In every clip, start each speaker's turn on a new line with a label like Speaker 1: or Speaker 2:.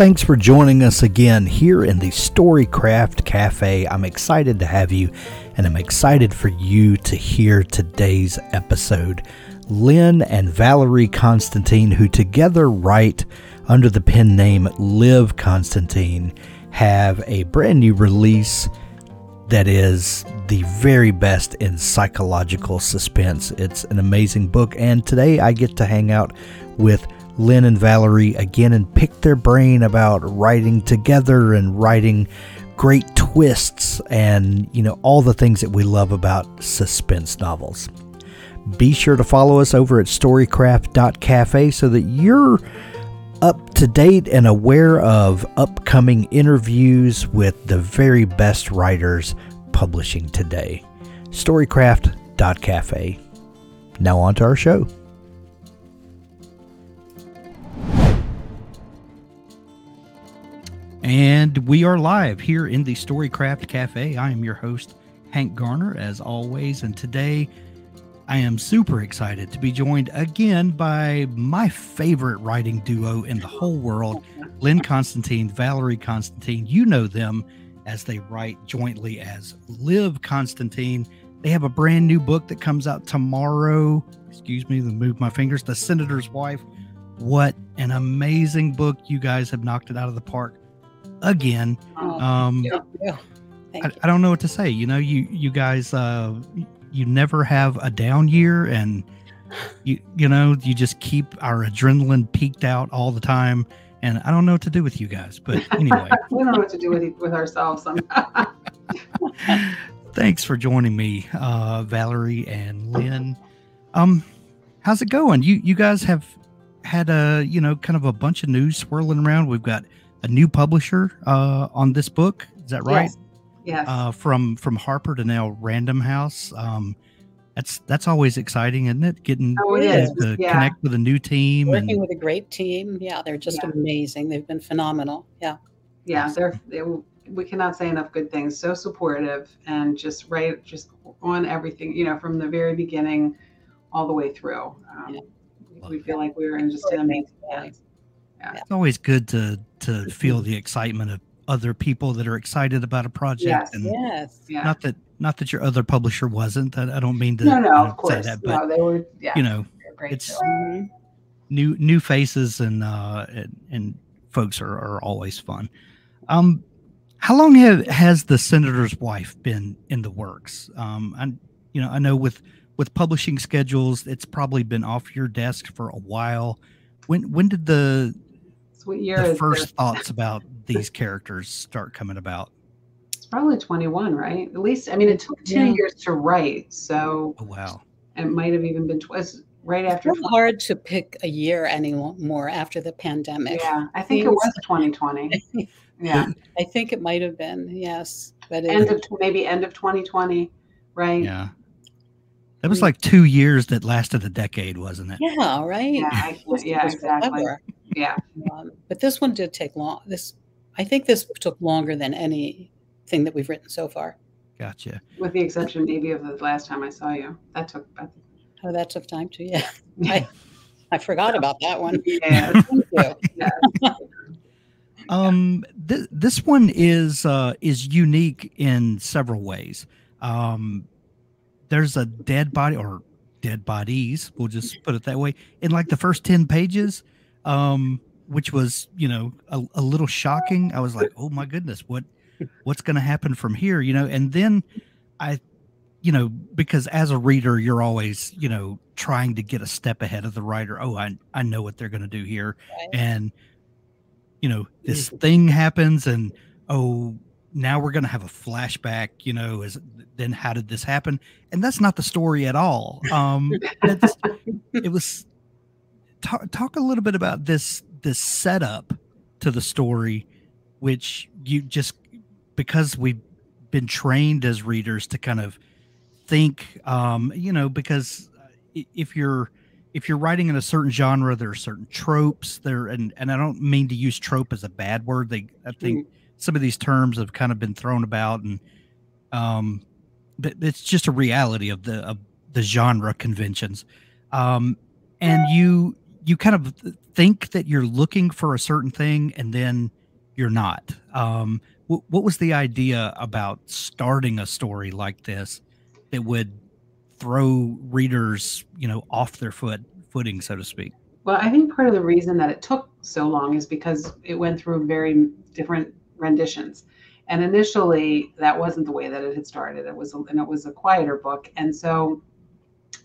Speaker 1: Thanks for joining us again here in the Storycraft Cafe. I'm excited to have you, and I'm excited for you to hear today's episode. Lynne and Valerie Constantine, who together write under the pen name Liv Constantine, have a brand new release that is the very best in psychological suspense. It's an amazing book, and today I get to hang out with Lynne and Valerie again and pick their brain about writing together and writing great twists and, you know, all the things that we love about suspense novels. Be sure to follow us over at storycraft.cafe so that you're up to date and aware of upcoming interviews with the very best writers publishing today. Storycraft.cafe. Now, on to our show. And we are live here in the Storycraft Cafe. I am your host, Hank Garner, as always. And today I am super excited to be joined again by my favorite writing duo in the whole world, Lynne Constantine, Valerie Constantine. You know them as they write jointly as Liv Constantine. They have a brand new book that comes out tomorrow. Excuse me, the move my fingers. The Senator's Wife. What an amazing book. You guys have knocked it out of the park again. Um,
Speaker 2: Yeah, yeah.
Speaker 1: I. I don't know what to say. You know, you you guys, uh, you never have a down year, and you you know you just keep our adrenaline peaked out all the time. And I don't know what to do with you guys, but anyway,
Speaker 3: we don't know what to do with with ourselves. sometimes.
Speaker 1: thanks for joining me, uh, Valerie and Lynne. Um, how's it going? You you guys have had a you know kind of a bunch of news swirling around. We've got a new publisher uh, on this book. Is that right?
Speaker 3: Yes. Yes.
Speaker 1: uh, from from Harper to now Random House. Um, that's that's always exciting, isn't it? Getting
Speaker 3: Oh, it
Speaker 1: getting
Speaker 3: is.
Speaker 1: to
Speaker 3: Yeah.
Speaker 1: connect with a new team
Speaker 2: Working
Speaker 1: and
Speaker 2: with a great team. Yeah, they're just
Speaker 3: Yeah.
Speaker 2: amazing. They've been phenomenal. Yeah.
Speaker 3: yeah, they're they, we cannot say enough good things. So supportive and just right, just on everything. You know, from the very beginning, all the way through. Um,
Speaker 2: Yeah.
Speaker 3: We feel like we're in just an amazing hands.
Speaker 1: it's always good to to feel the excitement of other people that are excited about a project.
Speaker 3: Yes.
Speaker 1: And
Speaker 2: Yes.
Speaker 3: Yeah.
Speaker 1: not that not that your other publisher wasn't. That I don't mean to
Speaker 3: no, no,
Speaker 1: you know,
Speaker 3: of course.
Speaker 1: say that, but
Speaker 3: no, they were. Yeah,
Speaker 1: you know,
Speaker 3: great.
Speaker 1: it's-.
Speaker 2: Mhm.
Speaker 1: new new faces and uh and, and folks are, are always fun. Um, how long have has the senator's wife been in the works? Um, and you know, I know with with publishing schedules, it's probably been off your desk for a while. When when did the
Speaker 3: what year
Speaker 1: the
Speaker 3: is
Speaker 1: first
Speaker 3: this?
Speaker 1: thoughts about these characters start coming about?
Speaker 3: It's probably 21, right? At least, I mean, it took two
Speaker 2: Yeah.
Speaker 3: years to write, so
Speaker 1: Oh wow,
Speaker 3: it might have even been twice right after.
Speaker 2: not hard to pick a year anymore after the pandemic.
Speaker 3: Yeah, I think it was 2020. Yeah,
Speaker 2: I think it might have been. Yes. But it,
Speaker 3: end of maybe end of 2020, right?
Speaker 1: yeah. That was mm. like two years that lasted a decade, wasn't it?
Speaker 2: yeah, right.
Speaker 3: Yeah, I yeah, exactly.
Speaker 2: Forever.
Speaker 3: Yeah,
Speaker 2: Um, but this one did take long. This, I think, this took longer than anything that we've written so far.
Speaker 1: Gotcha.
Speaker 3: with the exception maybe of the last time I saw you. That took. I think-
Speaker 2: Oh, that took time too. Yeah, I, I forgot about that one.
Speaker 3: Yeah,
Speaker 2: Thank you.
Speaker 3: yeah.
Speaker 1: Um, th- this one is uh, is unique in several ways. Um, there's a dead body or dead bodies. We'll just put it that way. In like the first ten pages, um, which was you know a, a little shocking. I was like, oh my goodness, what what's going to happen from here? You know, and then I, you know, because as a reader, you're always you know trying to get a step ahead of the writer. Oh, I I know what they're going to do here, and you know this thing happens and oh now we're going to have a flashback you know is then how did this happen and that's not the story at all um it was talk, talk a little bit about this this setup to the story, which you just because we've been trained as readers to kind of think, um, you know, because if you're if you're writing in a certain genre, there are certain tropes there, and and I don't mean to use trope as a bad word. They, I think mm. some of these terms have kind of been thrown about, and um, but it's just a reality of the of the genre conventions. Um, and you you kind of think that you're looking for a certain thing, and then you're not. Um, what, what was the idea about starting a story like this that would throw readers, you know, off their foot footing, so to speak?
Speaker 3: Well, I think part of the reason that it took so long is because it went through very different renditions. And initially, that wasn't the way that it had started. It was, and it was a quieter book. And so,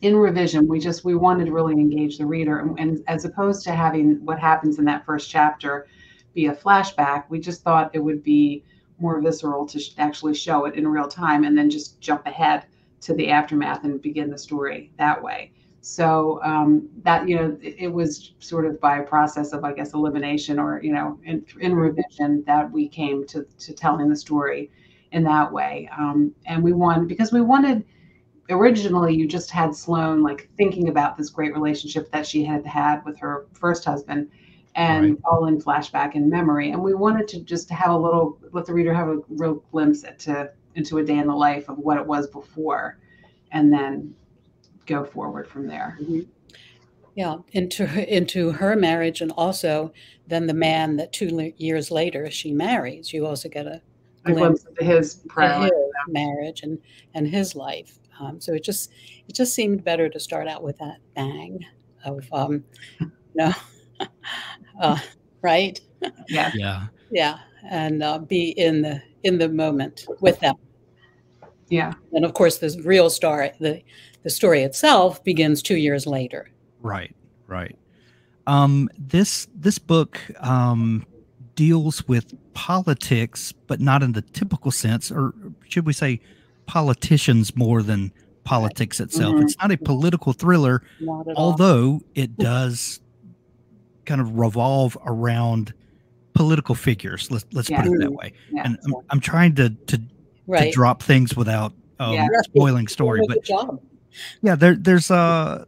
Speaker 3: in revision, we just we wanted to really engage the reader, and, and as opposed to having what happens in that first chapter be a flashback, we just thought it would be more visceral to sh- actually show it in real time, and then just jump ahead to the aftermath and begin the story that way. So um, that you know, it, it, was sort of by a process of, I guess, elimination or you know, in, in revision that we came to to telling the story in that way. Um, and we wanted because we wanted originally you just had Sloane like thinking about this great relationship that she had had with her first husband and right. all in flashback and memory. And we wanted to just have a little let the reader have a real glimpse into into a day in the life of what it was before and then go forward from there.
Speaker 2: Mm-hmm. Yeah, into into her marriage, and also then the man that two years later she marries. You also get a
Speaker 3: glimpse of his,
Speaker 2: his marriage and and his life. Um, so it just it just seemed better to start out with that bang of um, you know, uh, right?
Speaker 3: Yeah,
Speaker 1: yeah,
Speaker 2: yeah, and uh, be in the in the moment with them.
Speaker 3: Yeah,
Speaker 2: and of course, the real story the the story itself begins two years later.
Speaker 1: Right, right. Um, this this book um, deals with politics, but not in the typical sense, or should we say, politicians more than politics itself. Mm-hmm. It's not a political thriller, although all. it does kind of revolve around political figures. Let's let's yeah. put it that way. Yeah. And I'm, I'm, trying to to, right. to drop things without um, yeah. spoiling story, but yeah, there, there's uh,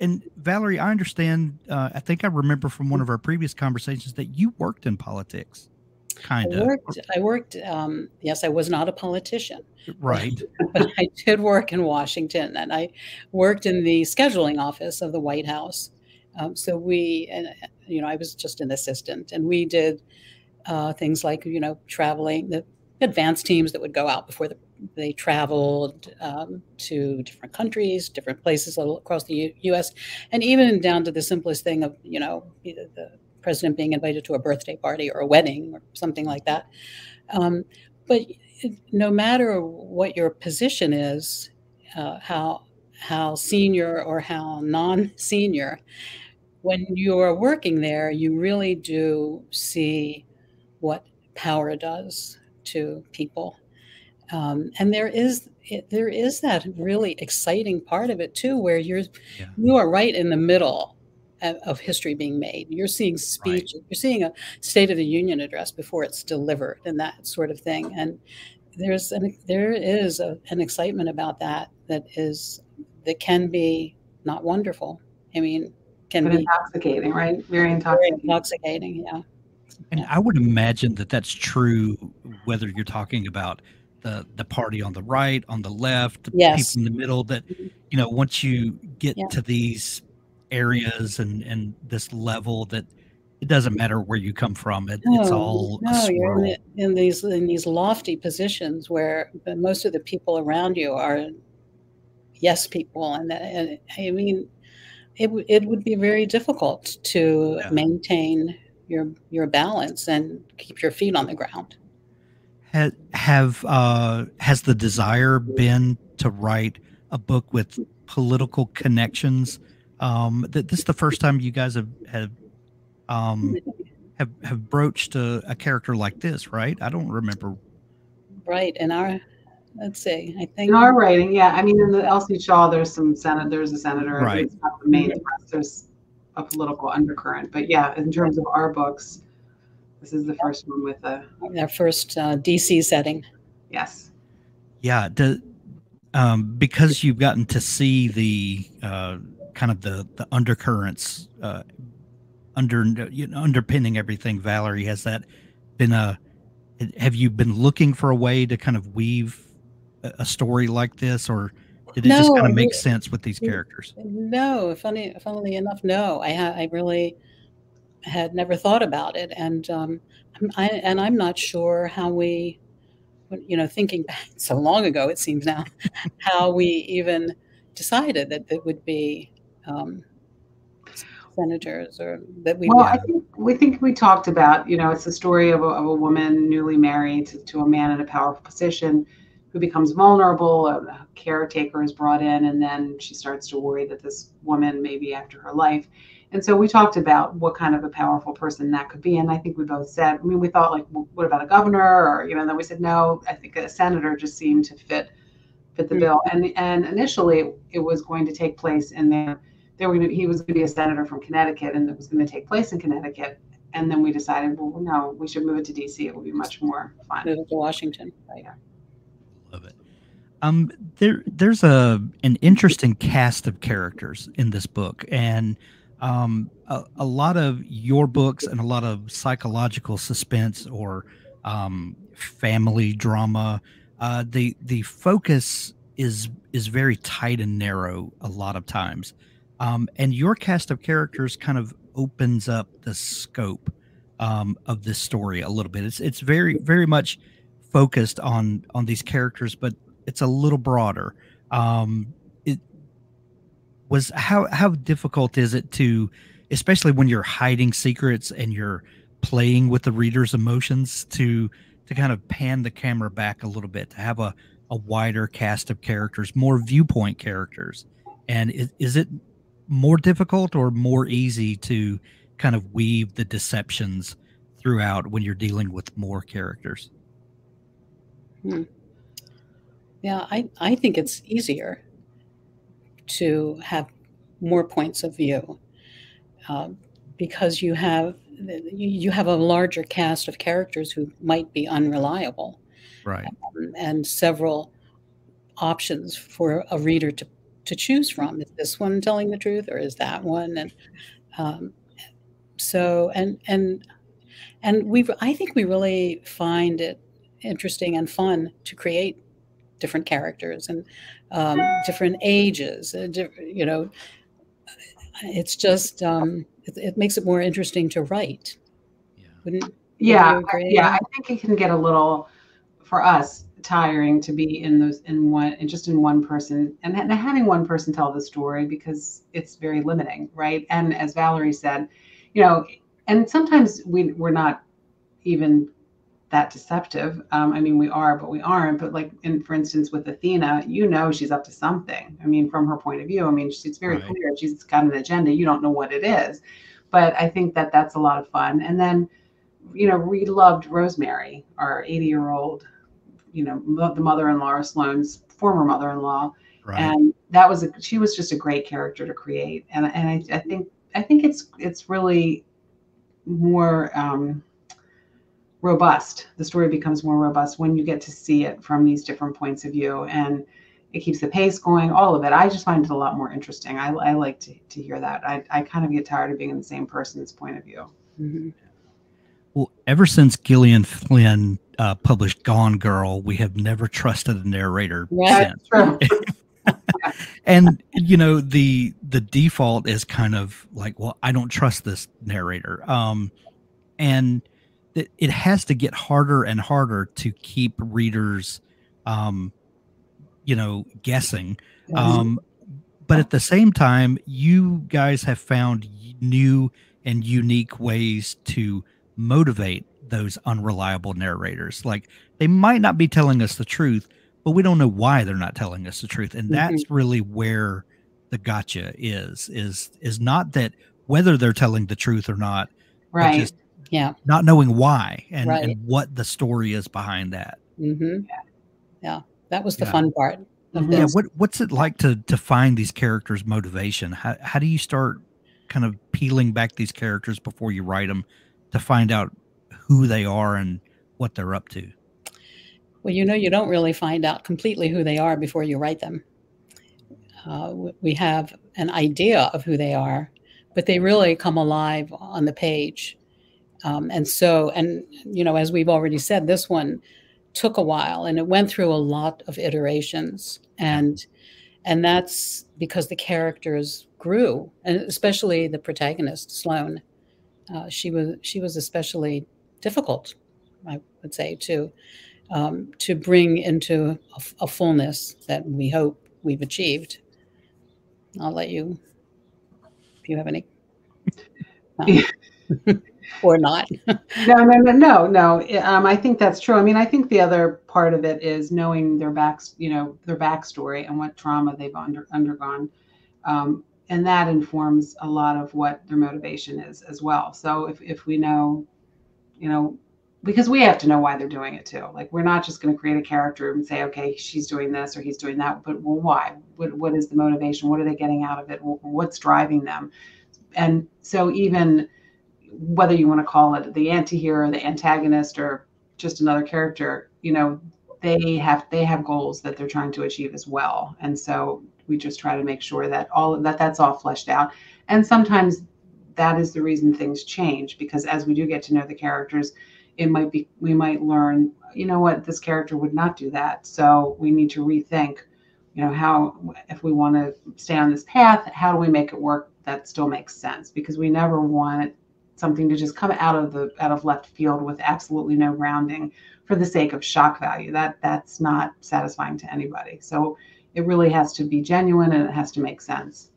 Speaker 1: and Valerie, I understand. Uh, I think I remember from one of our previous conversations that you worked in politics. Kind of.
Speaker 2: I worked. I worked um, yes, I was not a politician.
Speaker 1: Right.
Speaker 2: but I did work in Washington, and I worked in the scheduling office of the White House. Um, so we, and you know, I was just an assistant, and we did uh, things like you know traveling the advanced teams that would go out before the they traveled um, to different countries, different places across the U- U.S., and even down to the simplest thing of you know the president being invited to a birthday party or a wedding or something like that. Um, but no matter what your position is, uh, how how senior or how non-senior, when you are working there, you really do see what power does to people um, and there is there is that really exciting part of it too, where you're yeah. you are right in the middle of, of history being made. You're seeing speech, right. you're seeing a State of the Union address before it's delivered, and that sort of thing. And there's an there is a, an excitement about that that is that can be not wonderful. I mean, can
Speaker 3: but
Speaker 2: be
Speaker 3: intoxicating, right? Very intoxicating.
Speaker 2: Very intoxicating, yeah.
Speaker 1: And I would imagine that that's true whether you're talking about the the party on the right, on the left, the
Speaker 2: yes.
Speaker 1: people in the middle. That mm-hmm. you know, once you get yeah. to these areas and and this level, that it doesn't matter where you come from. It, no, it's all
Speaker 2: no. You're in, the, in, these in these lofty positions where most of the people around you are yes people, and, and I mean, it it would be very difficult to yeah. maintain your your balance and keep your feet on the ground
Speaker 1: have, have uh, has the desire been to write a book with political connections? Um, that this is the first time you guys have have um, have, have broached a, a character like this, right? I don't remember.
Speaker 2: Right in our, let's see, I think
Speaker 3: in our writing, yeah. I mean, in the L.C. Shaw, there's some senate. There's a senator.
Speaker 1: Right.
Speaker 3: It's not the main thrust. There's a political undercurrent. But yeah, in terms of our books, this is the first one with a
Speaker 2: Our first uh, DC setting.
Speaker 3: yes.
Speaker 1: Yeah, the, um, because you've gotten to see the uh, kind of the the undercurrents uh, under you know, underpinning everything. Valerie, has that been a? Have you been looking for a way to kind of weave a story like this, or did it just kind of make sense with these characters?
Speaker 2: No, funny, funnily enough, no. I ha- I really had never thought about it, and um, I'm, I and I'm not sure how we, you know, thinking back so long ago, it seems now, how we even decided that it would be um, senators or that we.
Speaker 3: Well, I think we think we talked about, you know, it's the story of a, of a woman newly married to, to a man in a powerful position who becomes vulnerable. A, caretaker is brought in, and then she starts to worry that this woman may be after her life. And so we talked about what kind of a powerful person that could be. And I think we both said, I mean, we thought like, well, what about a governor? Or, you know, then we said, no, I think a senator just seemed to fit fit the
Speaker 2: Mm.
Speaker 3: bill. And and initially it was going to take place in there. There were gonna, he was going to be a senator from Connecticut, and it was going to take place in Connecticut. And then we decided, well, no, we should move it to DC. It will be much more fun.
Speaker 2: move to Washington, right?
Speaker 1: Love it. Um, there, there's a an interesting cast of characters in this book, and um, a, a lot of your books and a lot of psychological suspense or um, family drama. Uh, the the focus is is very tight and narrow a lot of times, um, and your cast of characters kind of opens up the scope um, of this story a little bit. It's it's very very much focused on on these characters, but it's a little broader. Um, it was how how difficult is it to, especially when you're hiding secrets and you're playing with the reader's emotions, to to kind of pan the camera back a little bit to have a a wider cast of characters, more viewpoint characters, and is, is it more difficult or more easy to kind of weave the deceptions throughout when you're dealing with more characters?
Speaker 2: Yeah, I, I think it's easier to have more points of view um, because you have you you have a larger cast of characters who might be unreliable
Speaker 1: Right.
Speaker 2: um, and several options for a reader to, to choose from. Is this one telling the truth or is that one? And um, so and and and we I think we really find it interesting and fun to create different characters and um, different ages. Uh, diff- you know, it's just um, it, it makes it more interesting to write.
Speaker 1: Yeah.
Speaker 2: Wouldn't
Speaker 3: Yeah, yeah. I think it can get a little, for us, tiring to be in those in one and just in one person and, and having one person tell the story because it's very limiting, right? And as Valerie said, you know, and sometimes we we're not even that deceptive. Um, I mean, we are, but we aren't. But like, in for instance, with Athena, you know, she's up to something. I mean, from her point of view, I mean, she's very
Speaker 1: Right.
Speaker 3: clear. She's got an agenda. You don't know what it is, but I think that that's a lot of fun. And then, you know, we loved Rosemary, our 80 year old, you know, the mother-in-law, Sloane's former mother-in-law,
Speaker 1: Right.
Speaker 3: and that was a, she was just a great character to create. And and I, I think I think it's it's really more um, robust. The story becomes more robust when you get to see it from these different points of view, and it keeps the pace going. All of it. I just find it a lot more interesting. I, I like to, to hear that. I, I kind of get tired of being in the same person's point of view.
Speaker 2: Mhm.
Speaker 1: Well, ever since Gillian Flynn uh, published Gone Girl, we have never trusted a narrator
Speaker 2: Right.
Speaker 1: since.
Speaker 3: True.
Speaker 1: And you know, the the default is kind of like, well, I don't trust this narrator. Um, and it, it has to get harder and harder to keep readers, um, you know, guessing. Um, but at the same time, you guys have found new and unique ways to motivate those unreliable narrators. Like they might not be telling us the truth, but we don't know why they're not telling us the truth. And that's really where the gotcha is, is, is not that whether they're telling the truth or not,
Speaker 3: right.
Speaker 1: just
Speaker 2: Yeah.
Speaker 1: not knowing why and,
Speaker 2: Right.
Speaker 1: and what the story is behind that.
Speaker 2: Mm -hmm. Yeah. That was the
Speaker 1: Yeah.
Speaker 2: fun part of
Speaker 3: Mhm.
Speaker 1: Yeah, what what's it like to to find these characters' motivation? How how do you start kind of peeling back these characters before you write them to find out who they are and what they're up to?
Speaker 2: Well, you know, you don't really find out completely who they are before you write them. Uh, we have an idea of who they are, but they really come alive on the page. Um, and so, and, you know, as we've already said, this one took a while and it went through a lot of iterations. And, and that's because the characters grew, and especially the protagonist, Sloane. Uh, she was she was especially difficult, I would say, to um, to bring into a, a, fullness that we hope we've achieved. I'll let you, if you have any, um, or not.
Speaker 3: no, no, no, no, no. Um, I think that's true. I mean, I think the other part of it is knowing their backs, you know, their backstory and what trauma they've under, undergone. Um, and that informs a lot of what their motivation is as well. So if, if we know, you know, because we have to know why they're doing it too. Like we're not just going to create a character and say, okay, she's doing this or he's doing that, but well, why? What, what is the motivation? What are they getting out of it? What's driving them? And so even whether you want to call it the anti-hero, the antagonist, or just another character, you know, they have they have goals that they're trying to achieve as well. And so we just try to make sure that all that that's all fleshed out. And sometimes that is the reason things change because as we do get to know the characters, it might be we might learn you know what this character would not do that. So we need to rethink you know how if we want to stay on this path how do we make it work that still makes sense? Because we never want something to just come out of the out of left field with absolutely no grounding for the sake of shock value. That that's not satisfying to anybody. So it really has to be genuine and it has to make sense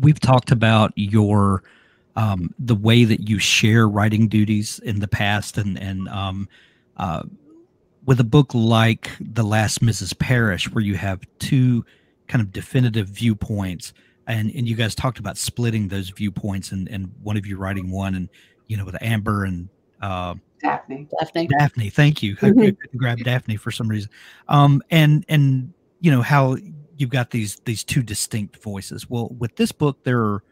Speaker 1: we've talked about your um, the way that you share writing duties in the past and and um, uh, with a book like the last mrs parrish where you have two kind of definitive viewpoints and and you guys talked about splitting those viewpoints and and one of you writing one and you know with amber and uh,
Speaker 3: daphne.
Speaker 2: Daphne.
Speaker 1: Daphne thank you. I, I grab daphne for some reason. Um and and you know how you've got these these two distinct voices well with this book there are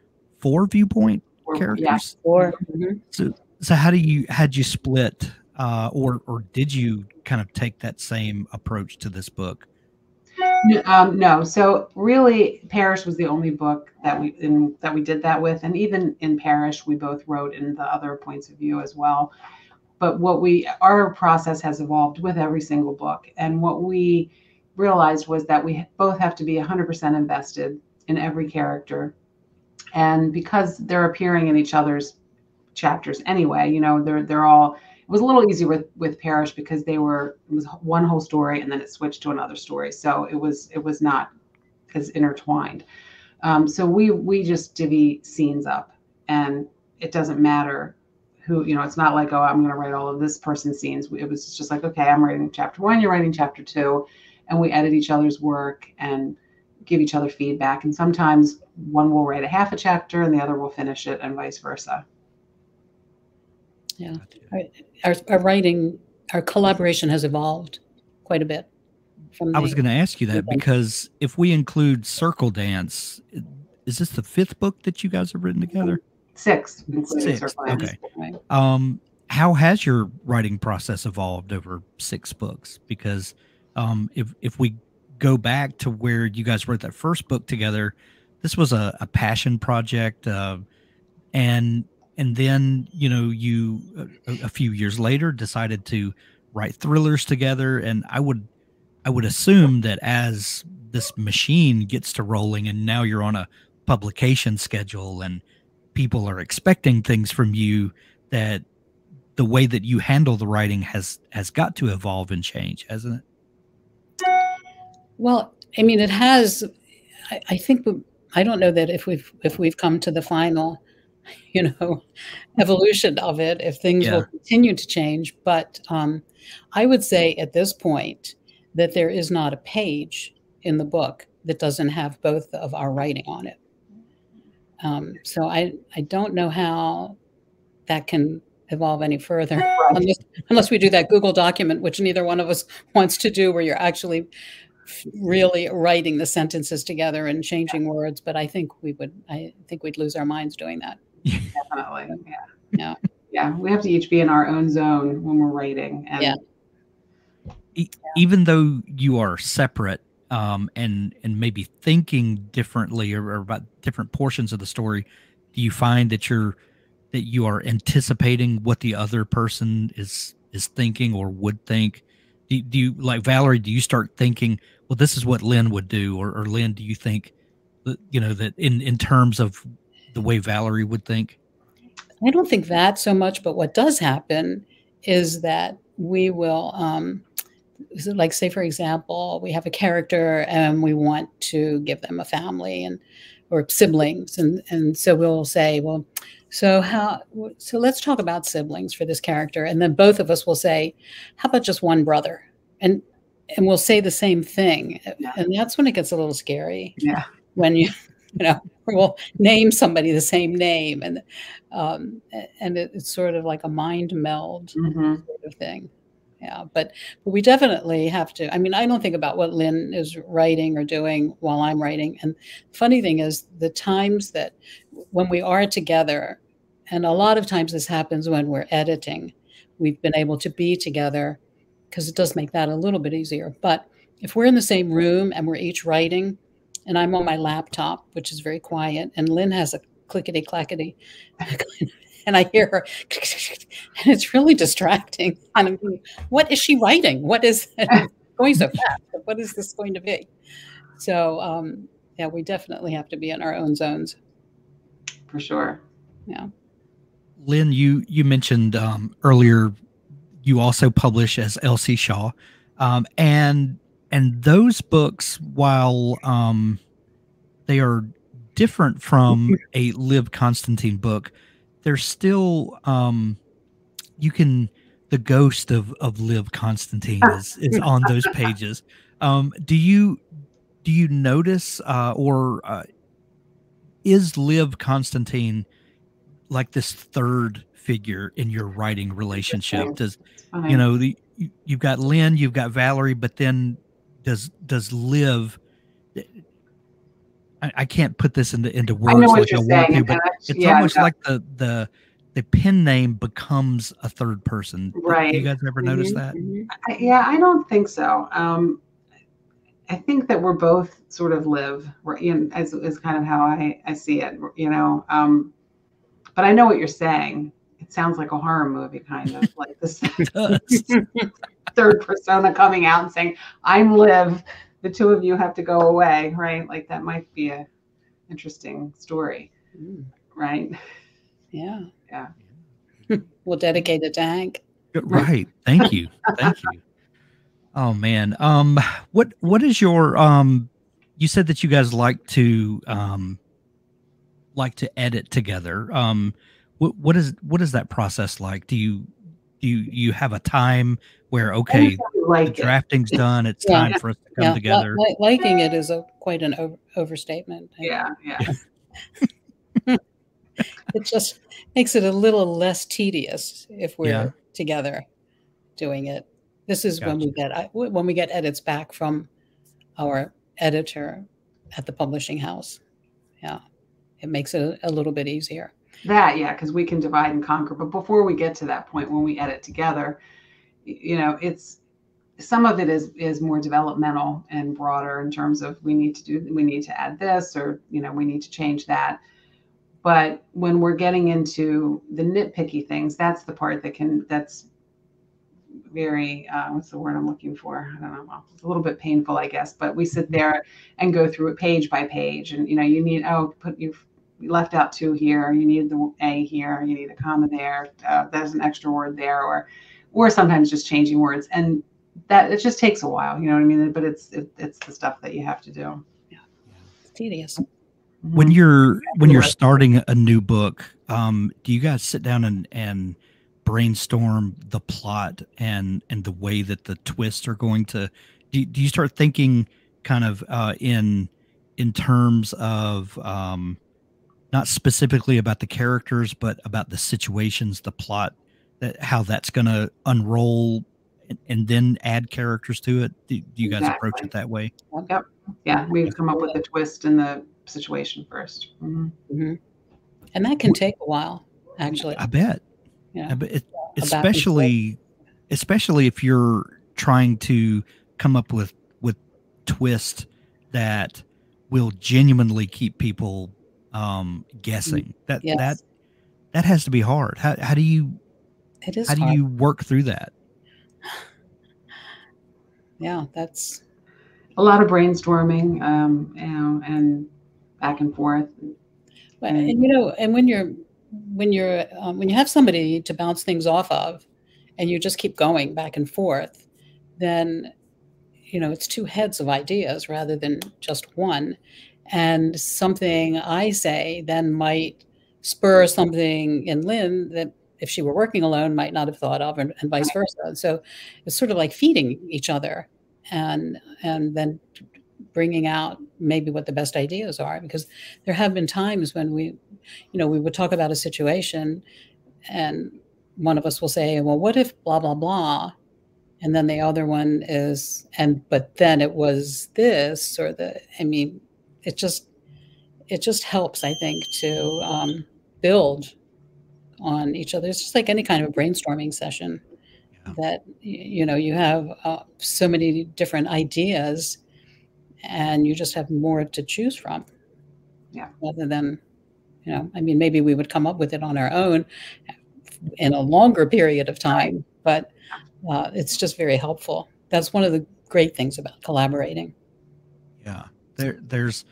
Speaker 1: four viewpoint characters. Yeah,
Speaker 2: four. Mm-hmm.
Speaker 1: So, so how do you had you split, uh, or or did you kind of take that same approach to this book?
Speaker 3: Um, no, so really, Parrish was the only book that we in, that we did that with, and even in Parrish, we both wrote in the other points of view as well. But what we our process has evolved with every single book, and what we realized was that we both have to be 100% invested in every character. And because they're appearing in each other's chapters anyway you know they're they're all it was a little easier with with Parrish because they were it was one whole story and then it switched to another story. So it was it was not as intertwined. Um, so we we just divvy scenes up and it doesn't matter who you know it's not like oh i'm going to write all of this person's scenes. It was just like okay i'm writing chapter one you're writing chapter two and we edit each other's work and give each other feedback. And sometimes one will write a half a chapter and the other will finish it, and vice versa.
Speaker 2: Yeah, our, our writing, our collaboration has evolved quite a bit.
Speaker 1: From I was going to ask you that because if we include Circle Dance, is this the fifth book that you guys have written together?
Speaker 3: Six.
Speaker 1: Six. Okay. Um, how has your writing process evolved over six books? Because um, if if we go back to where you guys wrote that first book together, this was a, a passion project, uh, and and then you know you a, a, few years later decided to write thrillers together, and I would I would assume that as this machine gets to rolling, and now you're on a publication schedule, and people are expecting things from you that the way that you handle the writing has has got to evolve and change, hasn't it?
Speaker 2: Well, I mean, it has. I, I think I don't know that if we've if we've come to the final, you know, evolution of it. If things yeah. will continue to change, but um, I would say at this point that there is not a page in the book that doesn't have both of our writing on it. Um, so I I don't know how that can evolve any further unless, unless we do that Google document, which neither one of us wants to do, where you're actually really writing the sentences together and changing words. But I think we would, I think we'd lose our minds doing that.
Speaker 3: Definitely. Yeah.
Speaker 2: Yeah.
Speaker 3: Yeah. We have to each be in our own zone when we're writing. And
Speaker 2: Yeah.
Speaker 1: E- even though you are separate um, and and maybe thinking differently or, or about different portions of the story, do you find that you're that you are anticipating what the other person is is thinking or would think? Do, do you like Valerie? Do you start thinking, well, this is what Lynne would do, or, or Lynne, do you think, you know, that in in terms of the way Valerie would think?
Speaker 2: I don't think that so much, but what does happen is that we will, um, like, say, for example, we have a character and we want to give them a family and or siblings, and and so we'll say, well, so how? So let's talk about siblings for this character, and then both of us will say, how about just one brother, and and we'll say the same thing,
Speaker 3: Yeah.
Speaker 2: and that's when it gets a little scary
Speaker 3: Yeah.
Speaker 2: when you you know we'll name somebody the same name and um and it, it's sort of like a mind meld
Speaker 3: hmm
Speaker 2: sort of thing yeah but, but we definitely have to i mean i don't think about what Lynne is writing or doing while i'm writing and funny thing is the times that when we are together and a lot of times this happens when we're editing we've been able to be together because it does make that a little bit easier but if we're in the same room and we're each writing and i'm on my laptop which is very quiet and Lynne has a clickety clackety and i hear her and it's really distracting. And i'm thinking, what is she writing? What is going so fast? What is this going to be? So um, yeah we definitely have to be in our own zones.
Speaker 3: For sure.
Speaker 1: Yeah. Lynne, you you mentioned um, earlier you also publish as L.C. Shaw, um, and and those books, while um, they are different from a Liv Constantine book, they're still um, you can the ghost of of Liv Constantine is is on those pages. Um, do you do you notice uh, or uh, is Liv Constantine like this third figure in your writing relationship? Does you know the you- you've got Lynne, you've got Valerie, but then does does Liv? I, I can't put this into into words
Speaker 3: what
Speaker 1: like I want to, but it's
Speaker 3: yeah,
Speaker 1: almost
Speaker 3: no,
Speaker 1: like the the the pen name becomes a third person.
Speaker 3: Right.
Speaker 1: You guys ever notice
Speaker 2: Mhm,
Speaker 1: that?
Speaker 2: mhm.
Speaker 3: I, yeah, I don't think so. Um, I think that we're both sort of Liv, right, you know, as is kind of how I, I see it, you know. Um, but I know what you're saying. It sounds like a horror movie, kind of like this third persona coming out and saying, "I'm Liv. The two of you have to go away." Right? Like that might be a interesting story,
Speaker 2: Mm,
Speaker 3: right?
Speaker 2: yeah
Speaker 3: Yeah.
Speaker 2: we'll dedicate it to hank
Speaker 1: right. Thank you. Thank you. Oh man. Um what what is your um you said that you guys like to um like to edit together. Um what what is what is that process like? Do you do you you have a time where okay,
Speaker 3: Anytime you
Speaker 1: the
Speaker 3: like it.
Speaker 1: drafting's done, it's
Speaker 2: Yeah.
Speaker 1: time for us to come
Speaker 2: yeah
Speaker 1: together.
Speaker 2: li- liking it is a quite an over, overstatement
Speaker 3: Yeah, yeah.
Speaker 2: it just makes it a little less tedious if we're
Speaker 1: Yeah.
Speaker 2: together doing it. This is when we get I- when we get edits back from our editor at the publishing house. Yeah, it makes it a, a little bit easier.
Speaker 3: That, yeah, because we can divide and conquer. But before we get to that point, when we edit together, you know, it's some of it is is more developmental and broader in terms of we need to do we need to add this or you know we need to change that. But when we're getting into the nitpicky things, that's the part that can that's very uh, what's the word I'm looking for? I don't know. Well, it's a little bit painful, I guess. But we sit there and go through it page by page, and you know, you need oh, put you've you left out two here. You need the a here. You need a comma there. Uh, there's an extra word there, or or sometimes just changing words, and that it just takes a while. You know what I mean? But it's it, it's the stuff that you have to do.
Speaker 2: Yeah, it's tedious.
Speaker 1: when you're when you're starting a new book um do you guys sit down and and brainstorm the plot and and the way that the twists are going to do, do you start thinking kind of uh in in terms of um not specifically about the characters but about the situations the plot that how that's going to unroll and, and then add characters to it? Do, do you guys approach it that way?
Speaker 3: Yep. Yeah, we come up with the twist and the situation 1st Mhm.
Speaker 2: Mhm. And that can take a while, actually.
Speaker 1: I bet.
Speaker 2: Yeah.
Speaker 1: I bet it,
Speaker 2: About these
Speaker 1: especially especially if you're trying to come up with with twist that will genuinely keep people um guessing. That
Speaker 2: Yes.
Speaker 1: that that has to be hard. How how do you
Speaker 2: It is
Speaker 1: how do you work through that?
Speaker 2: yeah, that's
Speaker 3: A lot of brainstorming, um, you know, and back and forth.
Speaker 2: Well,
Speaker 3: Mm.
Speaker 2: and you know, and when you're when you're um, when you have somebody to bounce things off of, and you just keep going back and forth, then you know it's two heads of ideas rather than just one. And something I say then might spur something in Lynne that if she were working alone might not have thought of, and, and vice versa. So it's sort of like feeding each other, and and then bringing out maybe what the best ideas are because there have been times when we you know we would talk about a situation and one of us will say well what if blah blah blah and then the other one is and but then it was this or the i mean it just it just helps i think to um, build on each other it's just like any kind of a brainstorming session
Speaker 1: Yeah.
Speaker 2: that you know you have uh, so many different ideas and you just have more to choose from
Speaker 3: Yeah.
Speaker 2: rather than you know i mean maybe we would come up with it on our own in a longer period of time but uh, it's just very helpful that's one of the great things about collaborating
Speaker 1: Yeah. There there's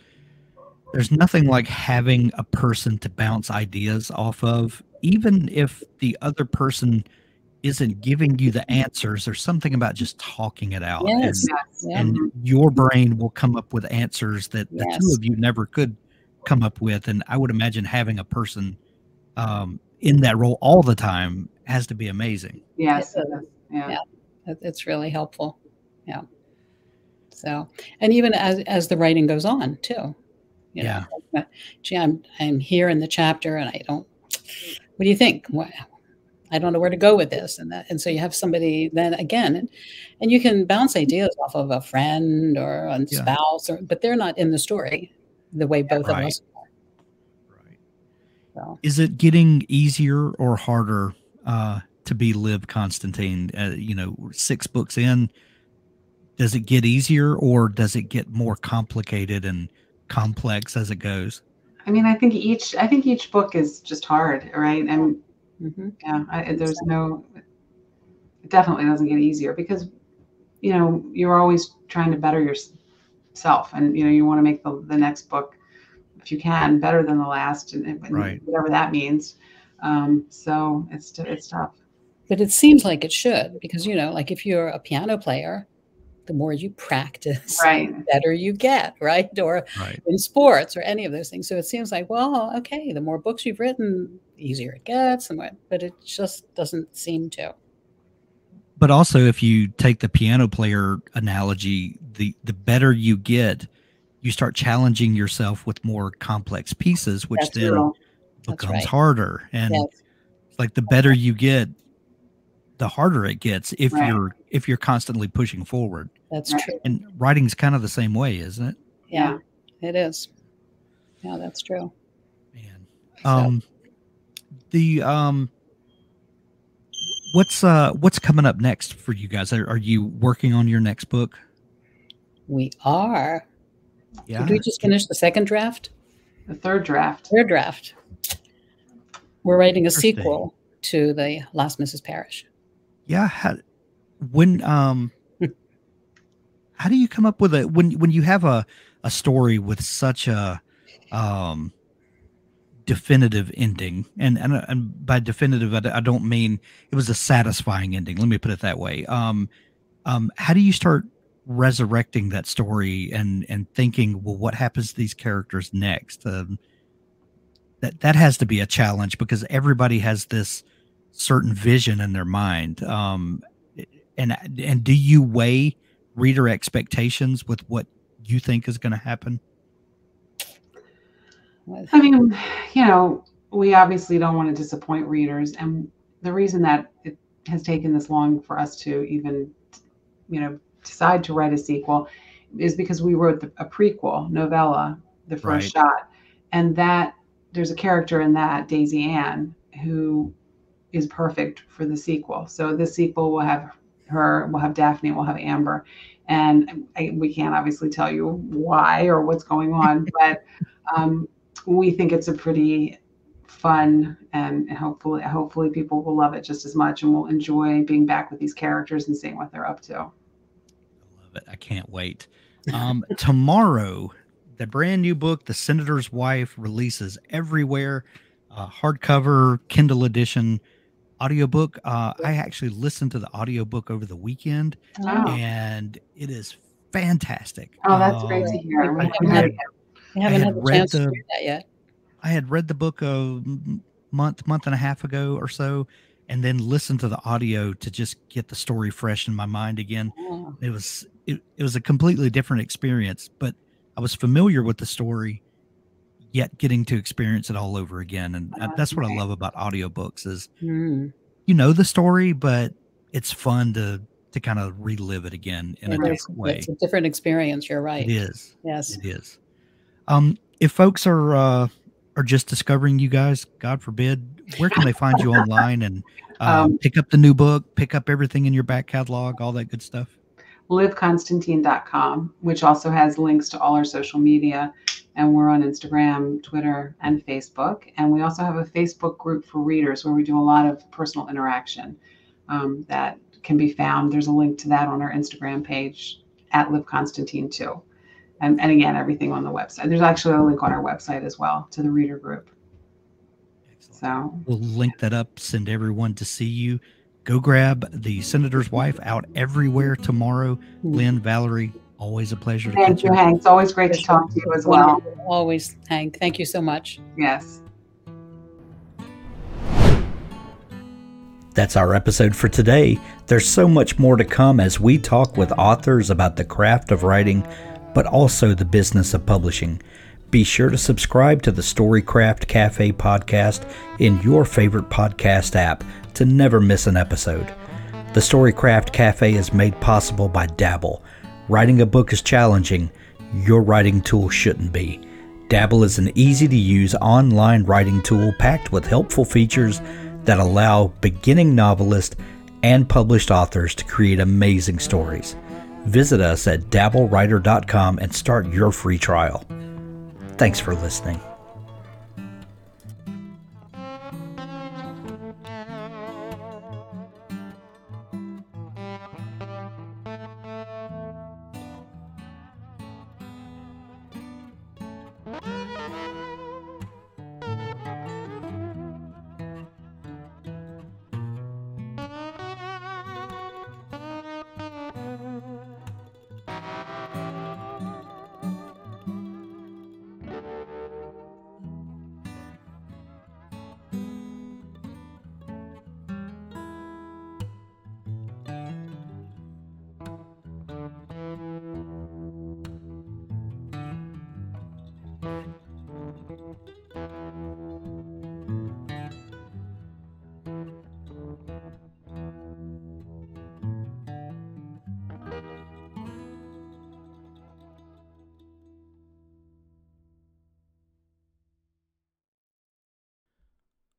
Speaker 1: there's nothing like having a person to bounce ideas off of, even if the other person isn't giving you the answers. There's something about just talking it out. and-
Speaker 2: Yes.
Speaker 3: Yes.
Speaker 2: Yeah.
Speaker 1: and your brain will come up with answers that the two of you never could come up with and i would imagine having a person um, in that role all the time has to be amazing
Speaker 3: Yes.
Speaker 2: Yes.
Speaker 3: it is. Yeah.
Speaker 2: Yeah. It's really helpful yeah so and even as as the writing goes on too you know. Uh, gee i'm i'm here in the chapter and i don't what do you think? What i don't know where to go with this and that and so you have somebody then again and, and you can bounce ideas off of a friend or a
Speaker 1: Yeah.
Speaker 2: spouse or but they're not in the story the way both
Speaker 1: Right.
Speaker 2: of us are.
Speaker 1: Right.
Speaker 2: So.
Speaker 1: Is it getting easier or harder uh, to be liv constantine uh, you know six books in does it get easier or does it get more complicated and complex as it goes
Speaker 3: I mean, I think each I think each book is just hard, right? And
Speaker 2: mhm.
Speaker 3: yeah, I, there's no. It definitely doesn't get easier because, you know, you're always trying to better yourself, and you know, you want to make the the next book, if you can, better than the last, and, and
Speaker 1: Right.
Speaker 3: whatever that means. Um, so it's it's tough.
Speaker 2: but it seems like it should because you know like if you're a piano player the more you practice
Speaker 3: Right.
Speaker 2: the better you get right or
Speaker 1: right
Speaker 2: in sports or any of those things so it seems like well okay the more books you've written the easier it gets and what but it just doesn't seem to
Speaker 1: but also if you take the piano player analogy the the better you get you start challenging yourself with more complex pieces which
Speaker 3: That's
Speaker 1: then
Speaker 3: real.
Speaker 1: Becomes
Speaker 2: right.
Speaker 1: harder and
Speaker 2: yes
Speaker 1: like the better you get the harder it gets if
Speaker 3: Right.
Speaker 1: you're if you're constantly pushing forward.
Speaker 2: That's
Speaker 3: Right.
Speaker 2: true.
Speaker 1: And writing's kind of the same way isn't it?
Speaker 2: Yeah, it is. Yeah that's true.
Speaker 1: Man.
Speaker 2: So-
Speaker 1: um the um what's uh what's coming up next for you guys? Are, are you working on your next book?
Speaker 2: We are.
Speaker 1: Yeah
Speaker 2: did we just finish the second draft?
Speaker 3: The third draft.
Speaker 2: third draft. We're writing a sequel to the last mrs parrish
Speaker 1: yeah how, when um how do you come up with a when when you have a a story with such a um definitive ending and and, and by definitive I don't mean it was a satisfying ending let me put it that way. Um um how do you start resurrecting that story and and thinking well what happens to these characters next? Um that that has to be a challenge because everybody has this certain vision in their mind. Um and and do you weigh reader expectations with what you think is going to happen
Speaker 3: I mean, you know, we obviously don't want to disappoint readers, and the reason that it has taken this long for us to even, you know, decide to write a sequel is because we wrote the, a prequel novella, The First right. Shot. And that there's a character in that, Daisy Ann, who is perfect for the sequel. So the sequel will have her, we'll have Daphne, we'll have Amber. And I, we can't obviously tell you why or what's going on, but um, we think it's a pretty fun and hopefully hopefully people will love it just as much and will enjoy being back with these characters and seeing what they're up to. I
Speaker 1: love it. I can't wait. Um, tomorrow, the brand new book, The Senator's Wife, releases everywhere. Uh, hardcover, Kindle edition, audiobook. Uh, I actually listened to the audiobook over the weekend oh. and it is fantastic.
Speaker 3: Oh, that's uh, great to hear. I, I,
Speaker 2: haven't, I haven't had, the chance the, to read that yet.
Speaker 1: I had read the book a month, month and a half ago or so, and then listened to the audio to just get the story fresh in my mind again. Oh. It was it, it was a completely different experience, but I was familiar with the story, yet getting to experience it all over again. And oh, that's what I love about audiobooks is mm. you know the story, but it's fun to to kind of relive it again in it a is, different way.
Speaker 2: It's a different experience. You're right.
Speaker 1: It is.
Speaker 2: Yes.
Speaker 1: It is. Um, if folks are uh, are just discovering you guys, God forbid, where can they find you online and uh, um, pick up the new book, pick up everything in your back catalog, all that good stuff?
Speaker 3: livconstantine.com, which also has links to all our social media. And we're on Instagram, Twitter, and Facebook. And we also have a Facebook group for readers where we do a lot of personal interaction um, that can be found. There's a link to that on our Instagram page at Liv Constantine too and, and again, everything on the website. There's actually a link on our website as well to the reader group. So
Speaker 1: we'll link that up, send everyone to see you. Go grab the senator's wife out everywhere tomorrow. Mm-hmm. Lynne, Valerie, always a pleasure.
Speaker 3: Thank you, Hank. It's always great to talk to you as well.
Speaker 2: Always, Hank. Thank you so much.
Speaker 3: Yes.
Speaker 1: That's our episode for today. There's so much more to come as we talk with authors about the craft of writing but also the business of publishing. Be sure to subscribe to the Storycraft Cafe podcast in your favorite podcast app to never miss an episode. The Storycraft Cafe is made possible by Dabble. Writing a book is challenging, your writing tool shouldn't be. Dabble is an easy to use online writing tool packed with helpful features that allow beginning novelists and published authors to create amazing stories. Visit us at dabblewriter.com and start your free trial. Thanks for listening.